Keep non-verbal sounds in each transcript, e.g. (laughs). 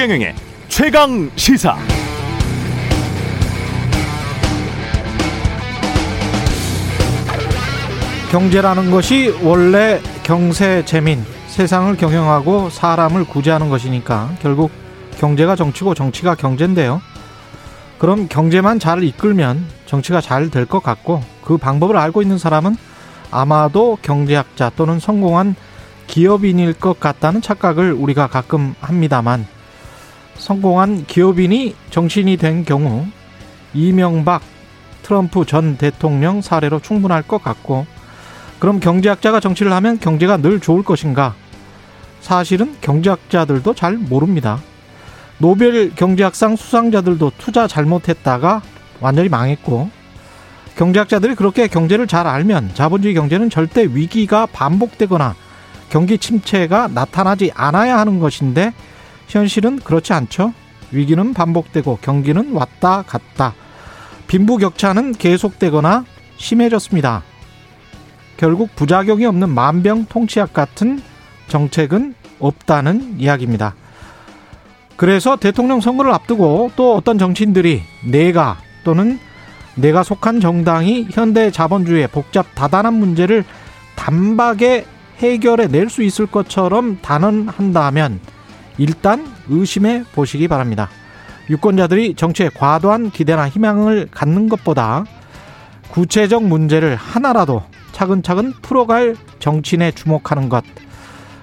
최경영의 최강 시사. 경제라는 것이 원래 경세 재민, 세상을 경영하고 사람을 구제하는 것이니까 결국 경제가 정치고 정치가 경제인데요. 그럼 경제만 잘 이끌면 정치가 잘 될 것 같고 그 방법을 알고 있는 사람은 아마도 경제학자 또는 성공한 기업인일 것 같다는 착각을 우리가 가끔 합니다만 성공한 기업인이 정치인이 된 경우 이명박 트럼프 전 대통령 사례로 충분할 것 같고 그럼 경제학자가 정치를 하면 경제가 늘 좋을 것인가? 사실은 경제학자들도 잘 모릅니다. 노벨 경제학상 수상자들도 투자 잘못했다가 완전히 망했고 경제학자들이 그렇게 경제를 잘 알면 자본주의 경제는 절대 위기가 반복되거나 경기 침체가 나타나지 않아야 하는 것인데 현실은 그렇지 않죠. 위기는 반복되고 경기는 왔다 갔다. 빈부격차는 계속되거나 심해졌습니다. 결국 부작용이 없는 만병통치약 같은 정책은 없다는 이야기입니다. 그래서 대통령 선거를 앞두고 또 어떤 정치인들이 내가 또는 내가 속한 정당이 현대 자본주의의 복잡 다단한 문제를 단박에 해결해 낼 수 있을 것처럼 단언한다면 일단 의심해 보시기 바랍니다. 유권자들이 정치에 과도한 기대나 희망을 갖는 것보다 구체적 문제를 하나라도 차근차근 풀어갈 정치인에 주목하는 것.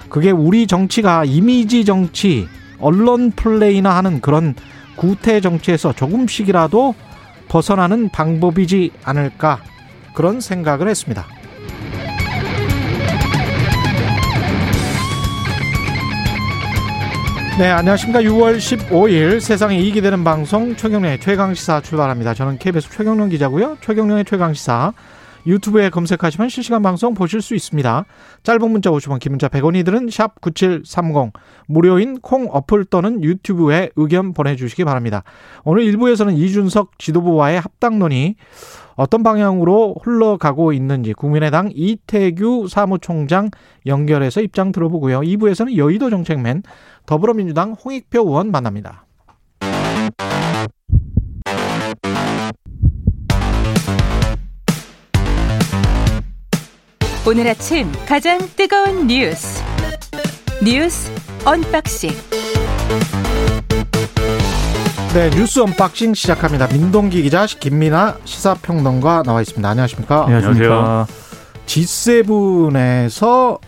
그게 우리 정치가 이미지 정치, 언론 플레이나 하는 그런 구태 정치에서 조금씩이라도 벗어나는 방법이지 않을까 그런 생각을 했습니다. 네, 안녕하십니까. 6월 15일 세상에 이익이 되는 방송 최경련의 최강시사 출발합니다. 저는 KBS 최경련 기자고요. 최경련의 최강시사 유튜브에 검색하시면 실시간 방송 보실 수 있습니다. 짧은 문자 50원, 긴 문자 100원이 드는 샵 9730 무료인 콩 어플 또는 유튜브에 의견 보내주시기 바랍니다. 오늘 1부에서는 이준석 지도부와의 합당론이 어떤 방향으로 흘러가고 있는지 국민의당 이태규 사무총장 연결해서 입장 들어보고요. 2부에서는 여의도 정책맨 더불어민주당 홍익표 의원 만납니다. 오늘 아침 가장 뜨거운 뉴스 뉴스 unboxing 네 뉴스 unboxing 시작합니다. 민동기 기자 김민아 시사평론가 나와 있습니다. 안녕하십니까? 안녕하세요. G7에서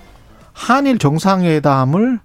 한일 정상회담을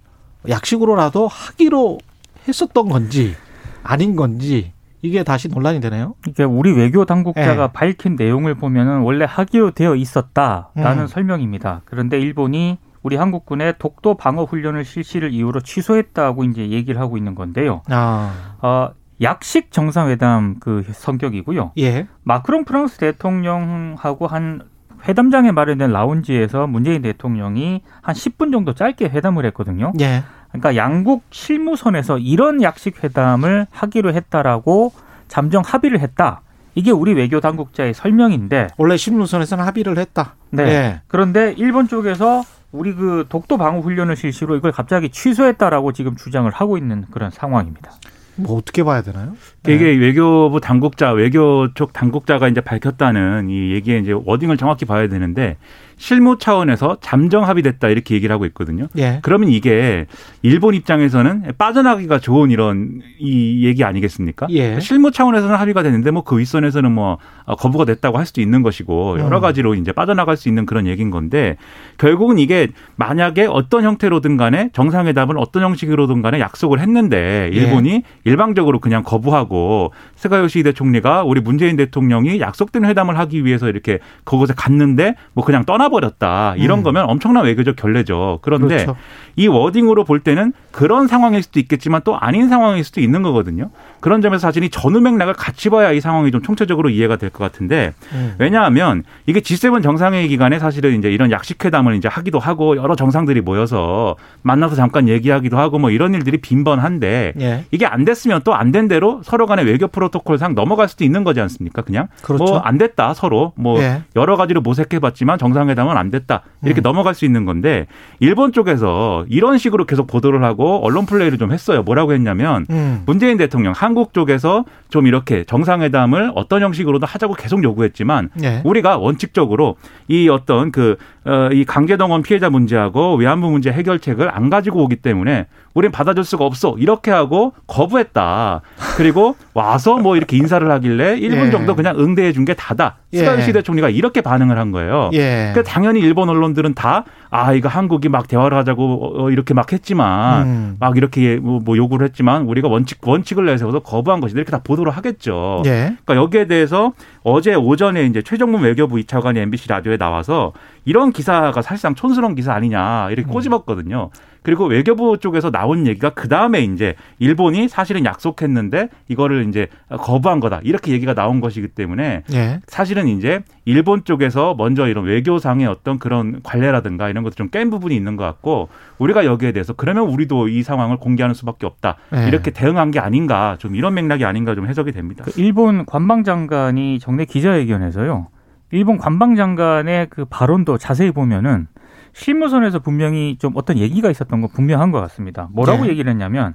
약식으로라도 하기로 했었던 건지 아닌 건지 이게 다시 논란이 되네요. 이게 우리 외교 당국자가 네. 밝힌 내용을 보면은 원래 하기로 되어 있었다라는 음. 설명입니다. 그런데 일본이 우리 한국군의 독도 방어 훈련을 실시를 이유로 취소했다고 이제 얘기를 하고 있는 건데요. 아, 어, 약식 정상회담 그 성격이고요. 예. 마크롱 프랑스 대통령하고 한 회담장에 마련된 라운지에서 문재인 대통령이 한 10분 정도 짧게 회담을 했거든요. 예. 그러니까 양국 실무선에서 이런 약식 회담을 하기로 했다라고 잠정 합의를 했다. 이게 우리 외교 당국자의 설명인데, 원래 신문선에서는 합의를 했다. 네. 예. 그런데 일본 쪽에서 우리 그 독도 방어 훈련을 실시로 이걸 갑자기 취소했다라고 지금 주장을 하고 있는 그런 상황입니다. 뭐 어떻게 봐야 되나요? 이게 네. 외교부 당국자, 외교 쪽 당국자가 이제 밝혔다는 이 얘기에 이제 워딩을 정확히 봐야 되는데 실무 차원에서 잠정 합의됐다 이렇게 얘기를 하고 있거든요. 예. 그러면 이게 일본 입장에서는 빠져나가기가 좋은 이런 이 얘기 아니겠습니까? 예. 실무 차원에서는 합의가 됐는데 뭐 그 윗선에서는 뭐 어, 거부가 됐다고 할 수도 있는 것이고 여러 음. 가지로 이제 빠져나갈 수 있는 그런 얘기인 건데 결국은 이게 만약에 어떤 형태로든 간에 정상회담을 어떤 형식으로든 간에 약속을 했는데 예. 일본이 일방적으로 그냥 거부하고 스가 요시히데 총리가 우리 문재인 대통령이 약속된 회담을 하기 위해서 이렇게 그곳에 갔는데 뭐 그냥 떠나버렸다 이런 음. 거면 엄청난 외교적 결례죠. 그런데 그렇죠. 이 워딩으로 볼 때는 그런 상황일 수도 있겠지만 또 아닌 상황일 수도 있는 거거든요. 그런 점에서 사실 이 전후 맥락을 같이 봐야 이 상황이 좀 총체적으로 이해가 될 것 같은데 음. 왜냐하면 이게 G7 정상회의 기간에 사실은 이제 이런 약식회담을 이제 하기도 하고 여러 정상들이 모여서 만나서 잠깐 얘기하기도 하고 뭐 이런 일들이 빈번한데 예. 이게 안 됐으면 또 안 된 대로 서로 간의 외교 프로토콜상 넘어갈 수도 있는 거지 않습니까? 그냥 그렇죠. 뭐안 됐다 서로 뭐 예. 여러 가지로 모색해봤지만 정상회담은 안 됐다 이렇게 음. 넘어갈 수 있는 건데 일본 쪽에서 이런 식으로 계속 보도를 하고 언론 플레이를 좀 했어요. 뭐라고 했냐면 음. 문재인 대통령 한국 쪽에서 좀 이렇게 정상회담을 어떤 형식으로든 하자고 계속 요구했지만 예. 우리가 원칙적으로 이 어떤 그, 어, 이 강제동원 피해자 문제하고 위안부 문제 해결책을 안 가지고 오기 때문에 우린 받아줄 수가 없어. 이렇게 하고 거부했다. 그리고 와서 뭐 이렇게 인사를 하길래 1분 예. 정도 그냥 응대해 준 게 다다. 예. 스가요시대 총리가 이렇게 반응을 한 거예요. 예. 그러니까 당연히 일본 언론들은 다 아, 이거 한국이 막 대화를 하자고 어, 이렇게 막 했지만 음. 막 이렇게 뭐, 뭐 요구를 했지만 우리가 원칙 원칙을 내세워서 거부한 것이다. 이렇게 다 보도를 하겠죠. 예. 그러니까 여기에 대해서 어제 오전에 이제 최정문 외교부 이차관이 MBC 라디오에 나와서 이런 기사가 사실상 촌스러운 기사 아니냐 이렇게 꼬집었거든요. 그리고 외교부 쪽에서 나온 얘기가 그 다음에 이제 일본이 사실은 약속했는데 이거를 이제 거부한 거다 이렇게 얘기가 나온 것이기 때문에 예. 사실은 이제 일본 쪽에서 먼저 이런 외교상의 어떤 그런 관례라든가 이런 것도 좀 깬 부분이 있는 것 같고 우리가 여기에 대해서 그러면 우리도 이 상황을 공개하는 수밖에 없다 예. 이렇게 대응한 게 아닌가 좀 이런 맥락이 아닌가 좀 해석이 됩니다. 그 일본 관방장관이 정례 기자회견에서요. 일본 관방장관의 그 발언도 자세히 보면은 실무선에서 분명히 좀 어떤 얘기가 있었던 건 분명한 것 같습니다. 뭐라고 네. 얘기를 했냐면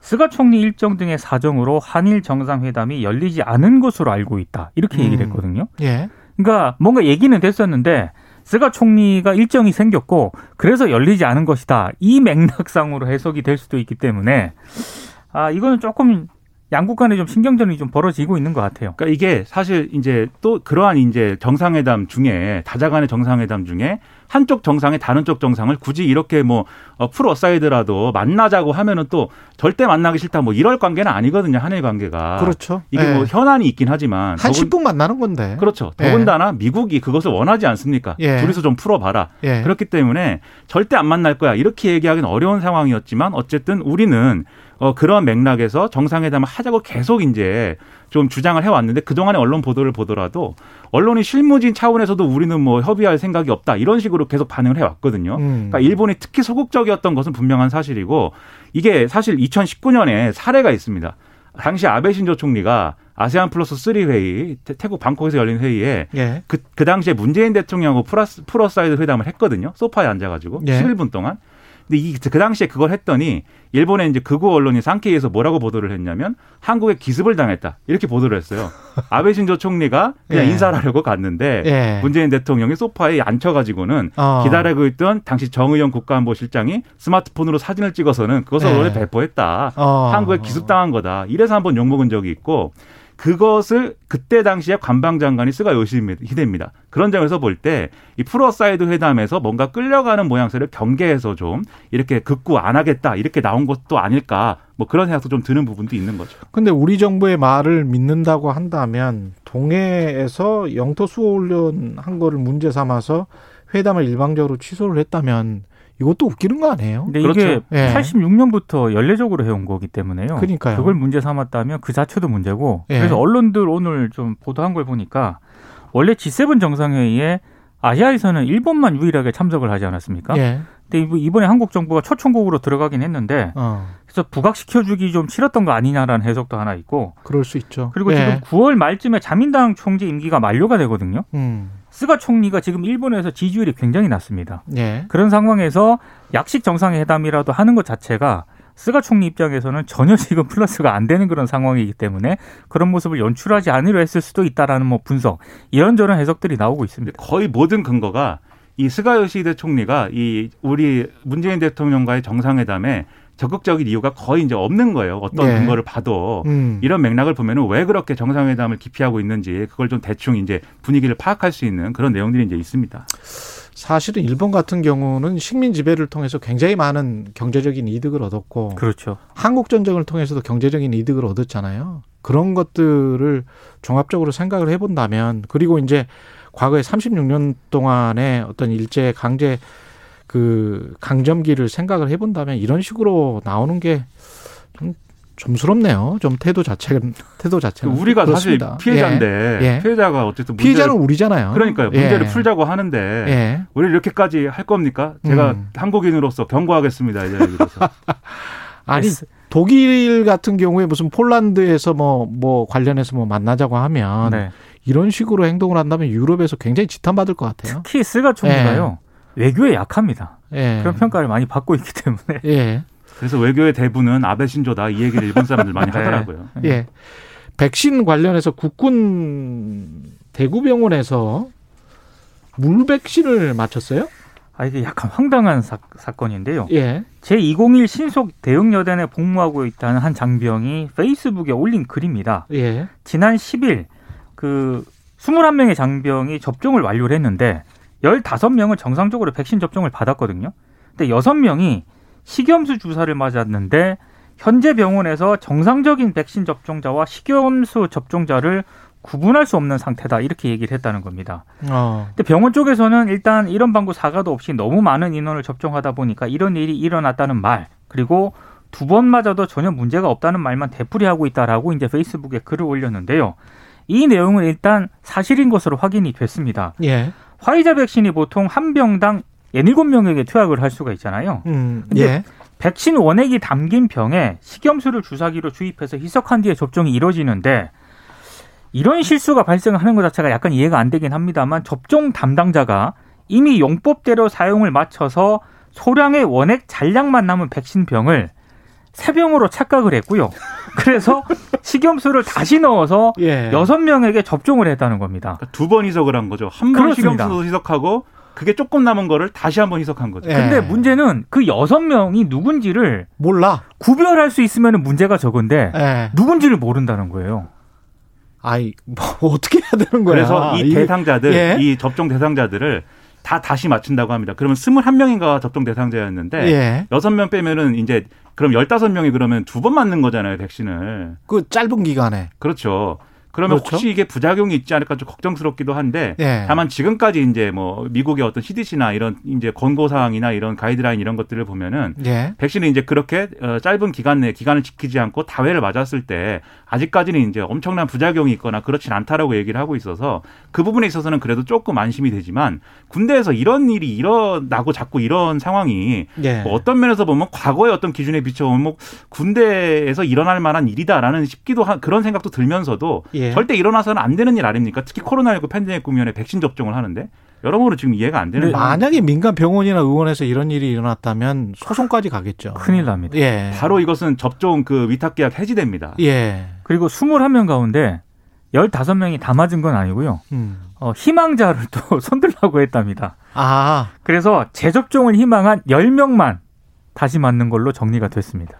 스가 총리 일정 등의 사정으로 한일 정상회담이 열리지 않은 것으로 알고 있다. 이렇게 얘기를 음. 했거든요. 예. 그러니까 뭔가 얘기는 됐었는데 스가 총리가 일정이 생겼고 그래서 열리지 않은 것이다. 이 맥락상으로 해석이 될 수도 있기 때문에 아 이거는 조금 양국 간에 좀 신경전이 좀 벌어지고 있는 것 같아요. 그러니까 이게 사실 이제 또 그러한 이제 정상회담 중에 다자간의 정상회담 중에 한쪽 정상이 다른 쪽 정상을 굳이 이렇게 뭐 어, pull aside라도 만나자고 하면은 또 절대 만나기 싫다 뭐 이럴 관계는 아니거든요 한일 관계가 그렇죠. 이게 예. 뭐 현안이 있긴 하지만 한 더군- 10분 만나는 건데. 그렇죠 예. 더군다나 미국이 그것을 원하지 않습니까 예. 둘이서 좀 풀어봐라 예. 그렇기 때문에 절대 안 만날 거야 이렇게 얘기하기는 어려운 상황이었지만 어쨌든 우리는 어, 그런 맥락에서 정상회담을 하자고 계속 이제 좀 주장을 해왔는데 그동안의 언론 보도를 보더라도 언론이 실무진 차원에서도 우리는 뭐 협의할 생각이 없다 이런 식으로 계속 반응을 해왔거든요. 음. 그러니까 일본이 특히 소극적이었던 것은 분명한 사실이고 이게 사실 2019년에 사례가 있습니다. 당시 아베 신조 총리가 아세안 플러스 3 회의 태- 태국 방콕에서 열린 회의에 예. 그, 그 당시에 문재인 대통령하고 플러스, pull aside 회담을 했거든요. 소파에 앉아가지고. 예. 11분 동안. 근데 이, 그 당시에 그걸 했더니 일본의 이제 극우 언론이 산케이에서 뭐라고 보도를 했냐면 한국에 기습을 당했다. 이렇게 보도를 했어요. (laughs) 아베 신조 총리가 그냥 예. 인사를 하려고 갔는데 예. 문재인 대통령이 소파에 앉혀가지고는 어. 기다리고 있던 당시 정의용 국가안보실장이 스마트폰으로 사진을 찍어서는 그것을 예. 언론에 배포했다. 어. 한국에 기습당한 거다. 이래서 한번 욕먹은 적이 있고 그것을 그때 당시에 관방장관이 스가 요시히데입니다. 그런 점에서 볼 때 이 pull aside 회담에서 뭔가 끌려가는 모양새를 경계해서 좀 이렇게 극구 안 하겠다 이렇게 나온 것도 아닐까 뭐 그런 생각도 좀 드는 부분도 있는 거죠. 근데 우리 정부의 말을 믿는다고 한다면 동해에서 영토 수호 훈련 한 거를 문제 삼아서 회담을 일방적으로 취소를 했다면 이것도 웃기는 거 아니에요? 근데 그렇죠. 이게 예. 86년부터 연례적으로 해온 거기 때문에요. 그러니까요. 그걸 문제 삼았다면 그 자체도 문제고. 예. 그래서 언론들 오늘 좀 보도한 걸 보니까 원래 G7 정상회의에 아시아에서는 일본만 유일하게 참석을 하지 않았습니까? 예. 근데 이번- 이번에 한국 정부가 초청국으로 들어가긴 했는데 어. 그래서 부각시켜주기 좀 싫었던 거 아니냐라는 해석도 하나 있고 그럴 수 있죠. 그리고 예. 지금 9월 말쯤에 자민당 총재 임기가 만료가 되거든요. 음. 스가 총리가 지금 일본에서 지지율이 굉장히 낮습니다. 예. 그런 상황에서 약식 정상회담이라도 하는 것 자체가 스가 총리 입장에서는 전혀 지금 플러스가 안 되는 그런 상황이기 때문에 그런 모습을 연출하지 않으려 했을 수도 있다라는 뭐 분석 이런저런 해석들이 나오고 있습니다. 거의 모든 근거가 이 스가 요시히데 총리가 이 우리 문재인 대통령과의 정상회담에 적극적인 이유가 거의 이제 없는 거예요. 어떤 예. 근거를 봐도 음. 이런 맥락을 보면은 왜 그렇게 정상회담을 기피하고 있는지 그걸 좀 대충 이제 분위기를 파악할 수 있는 그런 내용들이 이제 있습니다. 사실은 일본 같은 경우는 식민 지배를 통해서 굉장히 많은 경제적인 이득을 얻었고 그렇죠. 한국 전쟁을 통해서도 경제적인 이득을 얻었잖아요. 그런 것들을 종합적으로 생각을 해 본다면 그리고 이제 과거에 36년 동안의 어떤 일제 강제 그 강점기를 생각을 해본다면 이런 식으로 나오는 게좀 좀스럽네요. 좀 태도 자체 태도 자체는 그 우리가 그렇습니다. 사실 피해자인데 예. 예. 피해자가 어쨌든 문제를, 피해자는 우리잖아요. 그러니까요. 문제를 예. 풀자고 하는데 예. 우리 이렇게까지 할 겁니까? 제가 음. 한국인으로서 경고하겠습니다. 이제. (laughs) 아니 독일 같은 경우에 무슨 폴란드에서 뭐뭐 관련해서 뭐 만나자고 하면 네. 이런 식으로 행동을 한다면 유럽에서 굉장히 지탄받을 것 같아요. 특히 스가 총리가요 외교에 약합니다. 예. 그런 평가를 많이 받고 있기 때문에 예. 그래서 외교의 대부는 아베 신조다 이 얘기를 일본 사람들 많이 네. 하더라고요. 예. 백신 관련해서 국군 대구병원에서 물 백신을 맞췄어요? 아 이게 약간 황당한 사, 사건인데요. 예. 제201 신속 대응 여단에 복무하고 있다는 한 장병이 페이스북에 올린 글입니다. 예. 지난 10일 그 21명의 장병이 접종을 완료를 했는데 15명은 정상적으로 백신 접종을 받았거든요. 근데 6명이 식염수 주사를 맞았는데 현재 병원에서 정상적인 백신 접종자와 식염수 접종자를 구분할 수 없는 상태다 이렇게 얘기를 했다는 겁니다. 어. 근데 병원 쪽에서는 일단 이런 방구 사과도 없이 너무 많은 인원을 접종하다 보니까 이런 일이 일어났다는 말 그리고 두 번 맞아도 전혀 문제가 없다는 말만 되풀이하고 있다라고 이제 페이스북에 글을 올렸는데요. 이 내용은 일단 사실인 것으로 확인이 됐습니다. 예. 화이자 백신이 보통 한 병당 17명에게 투약을 할 수가 있잖아요. 음. 근데 예. 백신 원액이 담긴 병에 식염수를 주사기로 주입해서 희석한 뒤에 접종이 이뤄지는데 이런 실수가 발생하는 것 자체가 약간 이해가 안 되긴 합니다만 접종 담당자가 이미 용법대로 사용을 마쳐서 소량의 원액 잔량만 남은 백신 병을 세 병으로 착각을 했고요. 그래서 식염수를 다시 넣어서 (laughs) 예. 여섯 명에게 접종을 했다는 겁니다. 그러니까 두번 희석을 한 거죠. 한 번. 식염수 희석하고 그게 조금 남은 거를 다시 한 번 희석한 거죠. 예. 근데 문제는 그 여섯 명이 누군지를 몰라. 구별할 수 있으면 문제가 적은데 예. 누군지를 모른다는 거예요. 아이 뭐 어떻게 해야 되는 거야? 그래서 이 대상자들, 예. 이 접종 대상자들을 다 다시 맞춘다고 합니다. 그러면 21명인가 접종 대상자였는데 예. 여섯 명 빼면은 이제 그럼 15명이 그러면 두 번 맞는 거잖아요, 백신을. 그 짧은 기간에. 그렇죠. 그러면 그렇죠. 혹시 이게 부작용이 있지 않을까 좀 걱정스럽기도 한데 예. 다만 지금까지 이제 뭐 미국의 어떤 CDC나 이런 이제 권고 사항이나 이런 가이드라인 이런 것들을 보면은 예. 백신을 이제 그렇게 어, 짧은 기간 내에 기간을 지키지 않고 다회를 맞았을 때 아직까지는 이제 엄청난 부작용이 있거나 그렇진 않다라고 얘기를 하고 있어서 그 부분에 있어서는 그래도 조금 안심이 되지만 군대에서 이런 일이 일어나고 자꾸 이런 상황이 예. 뭐 어떤 면에서 보면 과거의 어떤 기준에 비춰보면 뭐 군대에서 일어날 만한 일이다라는 싶기도 한 그런 생각도 들면서도 예. 절대 일어나서는 안 되는 일 아닙니까? 특히 코로나19 팬데믹 국면에 백신 접종을 하는데 여러모로 지금 이해가 안 되는. 만약에 민간 병원이나 의원에서 이런 일이 일어났다면 소송까지 가겠죠. 큰일 납니다. 예. 바로 이것은 접종 그 위탁 계약 해지됩니다. 예. 그리고 21명 가운데 15명이 다 맞은 건 아니고요. 음. 어, 희망자를 또 (laughs) 손들라고 했답니다. 아, 그래서 재접종을 희망한 10명만 다시 맞는 걸로 정리가 됐습니다.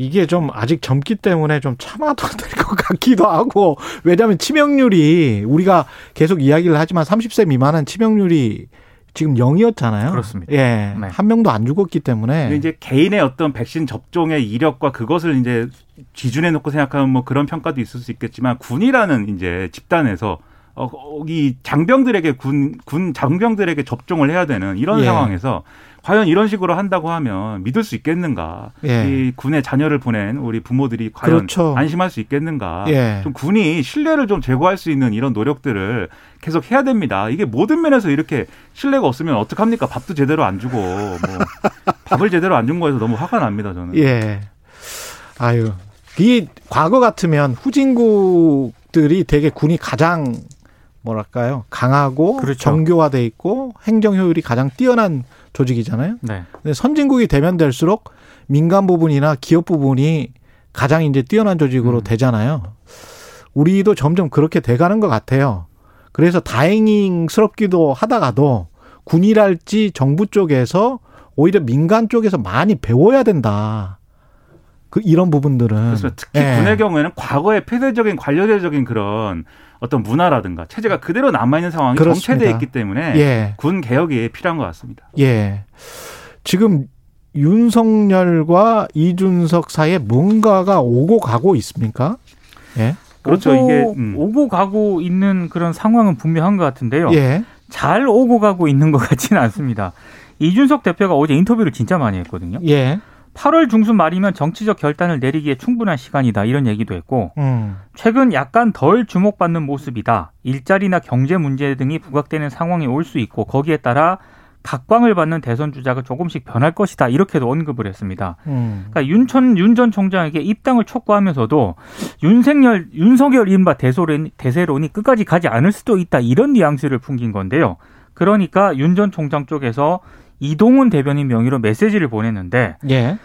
이게 좀 아직 젊기 때문에 좀 참아도 될 것 같기도 하고 왜냐하면 치명률이 우리가 계속 이야기를 하지만 30세 미만은 치명률이 지금 0이었잖아요. 그렇습니다. 예. 네. 한 명도 안 죽었기 때문에 이제 개인의 어떤 백신 접종의 이력과 그것을 이제 기준에 놓고 생각하면 뭐 그런 평가도 있을 수 있겠지만 군이라는 이제 집단에서 어, 어, 이 장병들에게 군, 군 장병들에게 접종을 해야 되는 이런 예. 상황에서 과연 이런 식으로 한다고 하면 믿을 수 있겠는가? 예. 이 군에 자녀를 보낸 우리 부모들이 과연 그렇죠. 안심할 수 있겠는가? 예. 좀 군이 신뢰를 좀 제고할 수 있는 이런 노력들을 계속 해야 됩니다. 이게 모든 면에서 이렇게 신뢰가 없으면 어떡합니까? 밥도 제대로 안 주고 뭐 (laughs) 밥을 제대로 안 준 거에서 너무 화가 납니다. 저는. 예. 아유. 이 과거 같으면 후진국들이 되게 군이 가장 뭐랄까요? 강하고 그렇죠. 정교화돼 있고 행정 효율이 가장 뛰어난 조직이잖아요. 네. 근데 선진국이 되면 될수록 민간 부분이나 기업 부분이 가장 이제 뛰어난 조직으로 음. 되잖아요. 우리도 점점 그렇게 돼가는 것 같아요. 그래서 다행스럽기도 하다가도 군이랄지 정부 쪽에서 오히려 민간 쪽에서 많이 배워야 된다. 그 이런 부분들은 그래서 특히 예. 군의 경우에는 과거의 폐쇄적인 관료제적인 그런 어떤 문화라든가 체제가 그대로 남아 있는 상황이 그렇습니다. 정체돼 있기 때문에 예. 군 개혁이 필요한 것 같습니다. 예. 지금 윤석열과 이준석 사이에 뭔가가 오고 가고 있습니까? 예. 그렇죠. 오고, 이게, 음. 오고 가고 있는 그런 상황은 분명한 것 같은데요. 예. 잘 오고 가고 있는 것 같지는 않습니다. 이준석 대표가 어제 인터뷰를 진짜 많이 했거든요. 예. 8월 중순 말이면 정치적 결단을 내리기에 충분한 시간이다 이런 얘기도 했고 음. 최근 약간 덜 주목받는 모습이다. 일자리나 경제 문제 등이 부각되는 상황이 올 수 있고 거기에 따라 각광을 받는 대선 주자가 조금씩 변할 것이다. 이렇게도 언급을 했습니다. 음. 그러니까 윤천 윤 전 총장에게 입당을 촉구하면서도 윤석열 윤석열 이른바 대소론 대세론이 끝까지 가지 않을 수도 있다. 이런 뉘앙스를 풍긴 건데요. 그러니까 윤 전 총장 쪽에서 이동훈 대변인 명의로 메시지를 보냈는데 예.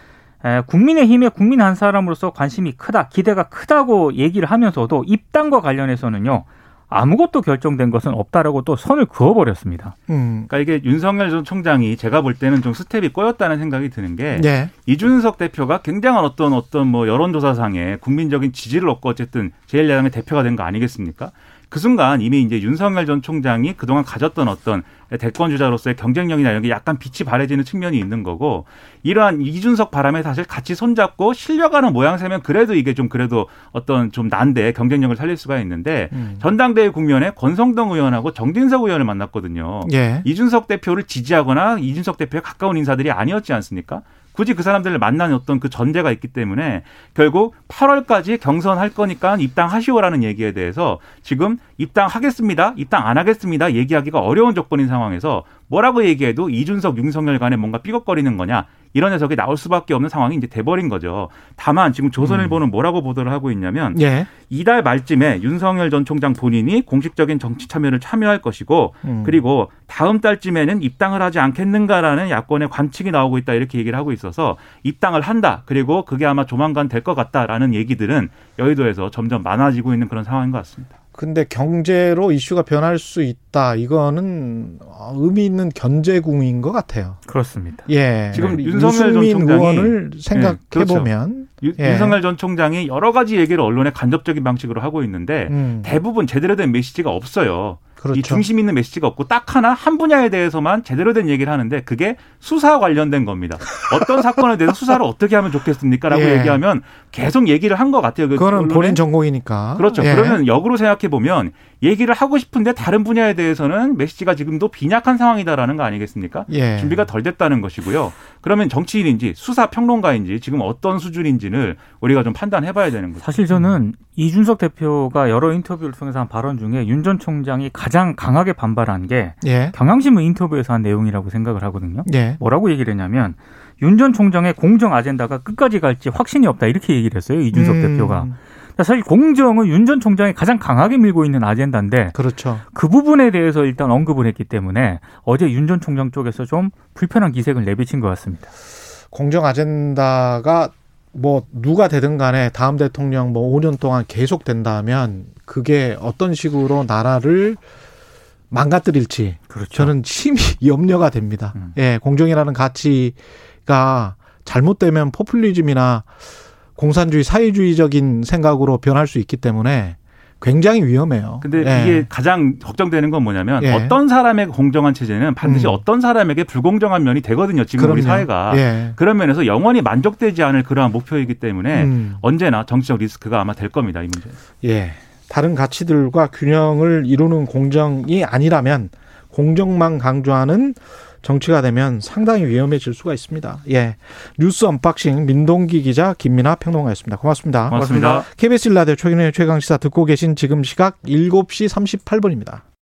에, 국민의힘의 국민 한 사람으로서 관심이 크다, 기대가 크다고 얘기를 하면서도 입당과 관련해서는요 아무것도 결정된 것은 없다라고 또 선을 그어버렸습니다. 음. 그러니까 이게 윤석열 전 총장이 제가 볼 때는 좀 스텝이 꼬였다는 생각이 드는 게 예. 이준석 대표가 굉장한 어떤 어떤 뭐 여론조사상에 국민적인 지지를 얻고 어쨌든 제1야당의 대표가 된 거 아니겠습니까? 그 순간 이미 이제 윤석열 전 총장이 그동안 가졌던 어떤 대권 주자로서의 경쟁력이나 이런 게 약간 빛이 바래지는 측면이 있는 거고 이러한 이준석 바람에 사실 같이 손잡고 실려가는 모양새면 그래도 이게 좀 그래도 어떤 좀 난데 경쟁력을 살릴 수가 있는데 음. 전당대회 국면에 권성동 의원하고 정진석 의원을 만났거든요. 예. 이준석 대표를 지지하거나 이준석 대표에 가까운 인사들이 아니었지 않습니까? 굳이 그 사람들을 만난 어떤 그 전제가 있기 때문에 결국 8월까지 경선할 거니까 입당하시오라는 얘기에 대해서 지금 입당하겠습니다, 입당 안 하겠습니다 얘기하기가 어려운 조건인 상황에서 뭐라고 얘기해도 이준석, 윤석열 간에 뭔가 삐걱거리는 거냐 이런 해석이 나올 수밖에 없는 상황이 이제 돼버린 거죠. 다만 지금 조선일보는 뭐라고 보도를 하고 있냐면 예. 이달 말쯤에 윤석열 전 총장 본인이 공식적인 정치 참여를 참여할 것이고 음. 그리고 다음 달쯤에는 입당을 하지 않겠는가라는 야권의 관측이 나오고 있다 이렇게 얘기를 하고 있어서 입당을 한다 그리고 그게 아마 조만간 될 것 같다라는 얘기들은 여의도에서 점점 많아지고 있는 그런 상황인 것 같습니다. 근데 경제로 이슈가 변할 수 있다. 이거는 의미 있는 견제궁인 것 같아요. 그렇습니다. 예. 지금 윤석열 전 총장이 의원을 생각해 예, 그렇죠. 보면 유- 예. 윤석열 전 총장이 여러 가지 얘기를 언론에 간접적인 방식으로 하고 있는데 음, 대부분 제대로 된 메시지가 없어요. 그렇죠. 이 중심 있는 메시지가 없고 딱 하나 한 분야에 대해서만 제대로 된 얘기를 하는데 그게 수사 관련된 겁니다. 어떤 사건에 대해서 수사를 어떻게 하면 좋겠습니까라고 예. 얘기하면 계속 얘기를 한 것 같아요. 그 그거는. 본인 전공이니까. 그렇죠. 예. 그러면 역으로 생각해 보면 얘기를 하고 싶은데 다른 분야에 대해서는 메시지가 지금도 빈약한 상황이다라는 거 아니겠습니까? 예. 준비가 덜 됐다는 것이고요. 그러면 정치인인지 수사 평론가인지 지금 어떤 수준인지를 우리가 좀 판단해 봐야 되는 거죠. 사실 저는 이준석 대표가 여러 인터뷰를 통해서 한 발언 중에 윤 전 총장이 가장 강하게 반발한 게 예. 경향신문 인터뷰에서 한 내용이라고 생각을 하거든요. 예. 뭐라고 얘기를 했냐면 윤 전 총장의 공정 아젠다가 끝까지 갈지 확신이 없다 이렇게 얘기를 했어요. 이준석 음, 대표가. 사실 공정은 윤 전 총장이 가장 강하게 밀고 있는 아젠다인데 그렇죠. 그 부분에 대해서 일단 언급을 했기 때문에 어제 윤 전 총장 쪽에서 좀 불편한 기색을 내비친 것 같습니다. 공정 아젠다가 뭐 누가 되든 간에 다음 대통령 뭐 5년 동안 계속 된다면 그게 어떤 식으로 나라를 망가뜨릴지 그렇죠. 저는 심히 (laughs) 염려가 됩니다. 음. 예, 공정이라는 가치가 잘못되면 포퓰리즘이나 공산주의 사회주의적인 생각으로 변할 수 있기 때문에 굉장히 위험해요. 근데 예. 이게 가장 걱정되는 건 뭐냐면 예. 어떤 사람의 공정한 체제는 반드시 음. 어떤 사람에게 불공정한 면이 되거든요. 지금 우리 그럼요. 사회가. 예. 그런 면에서 영원히 만족되지 않을 그러한 목표이기 때문에 음. 언제나 정치적 리스크가 아마 될 겁니다. 이 문제. 예. 다른 가치들과 균형을 이루는 공정이 아니라면 공정만 강조하는 정치가 되면 상당히 위험해질 수가 있습니다. 예. 뉴스 unboxing 민동기 기자 김민아 평론가였습니다. 고맙습니다. 고맙습니다. KBS 라디오 최경영의 최강 시사 듣고 계신 지금 시각 7시 38분입니다.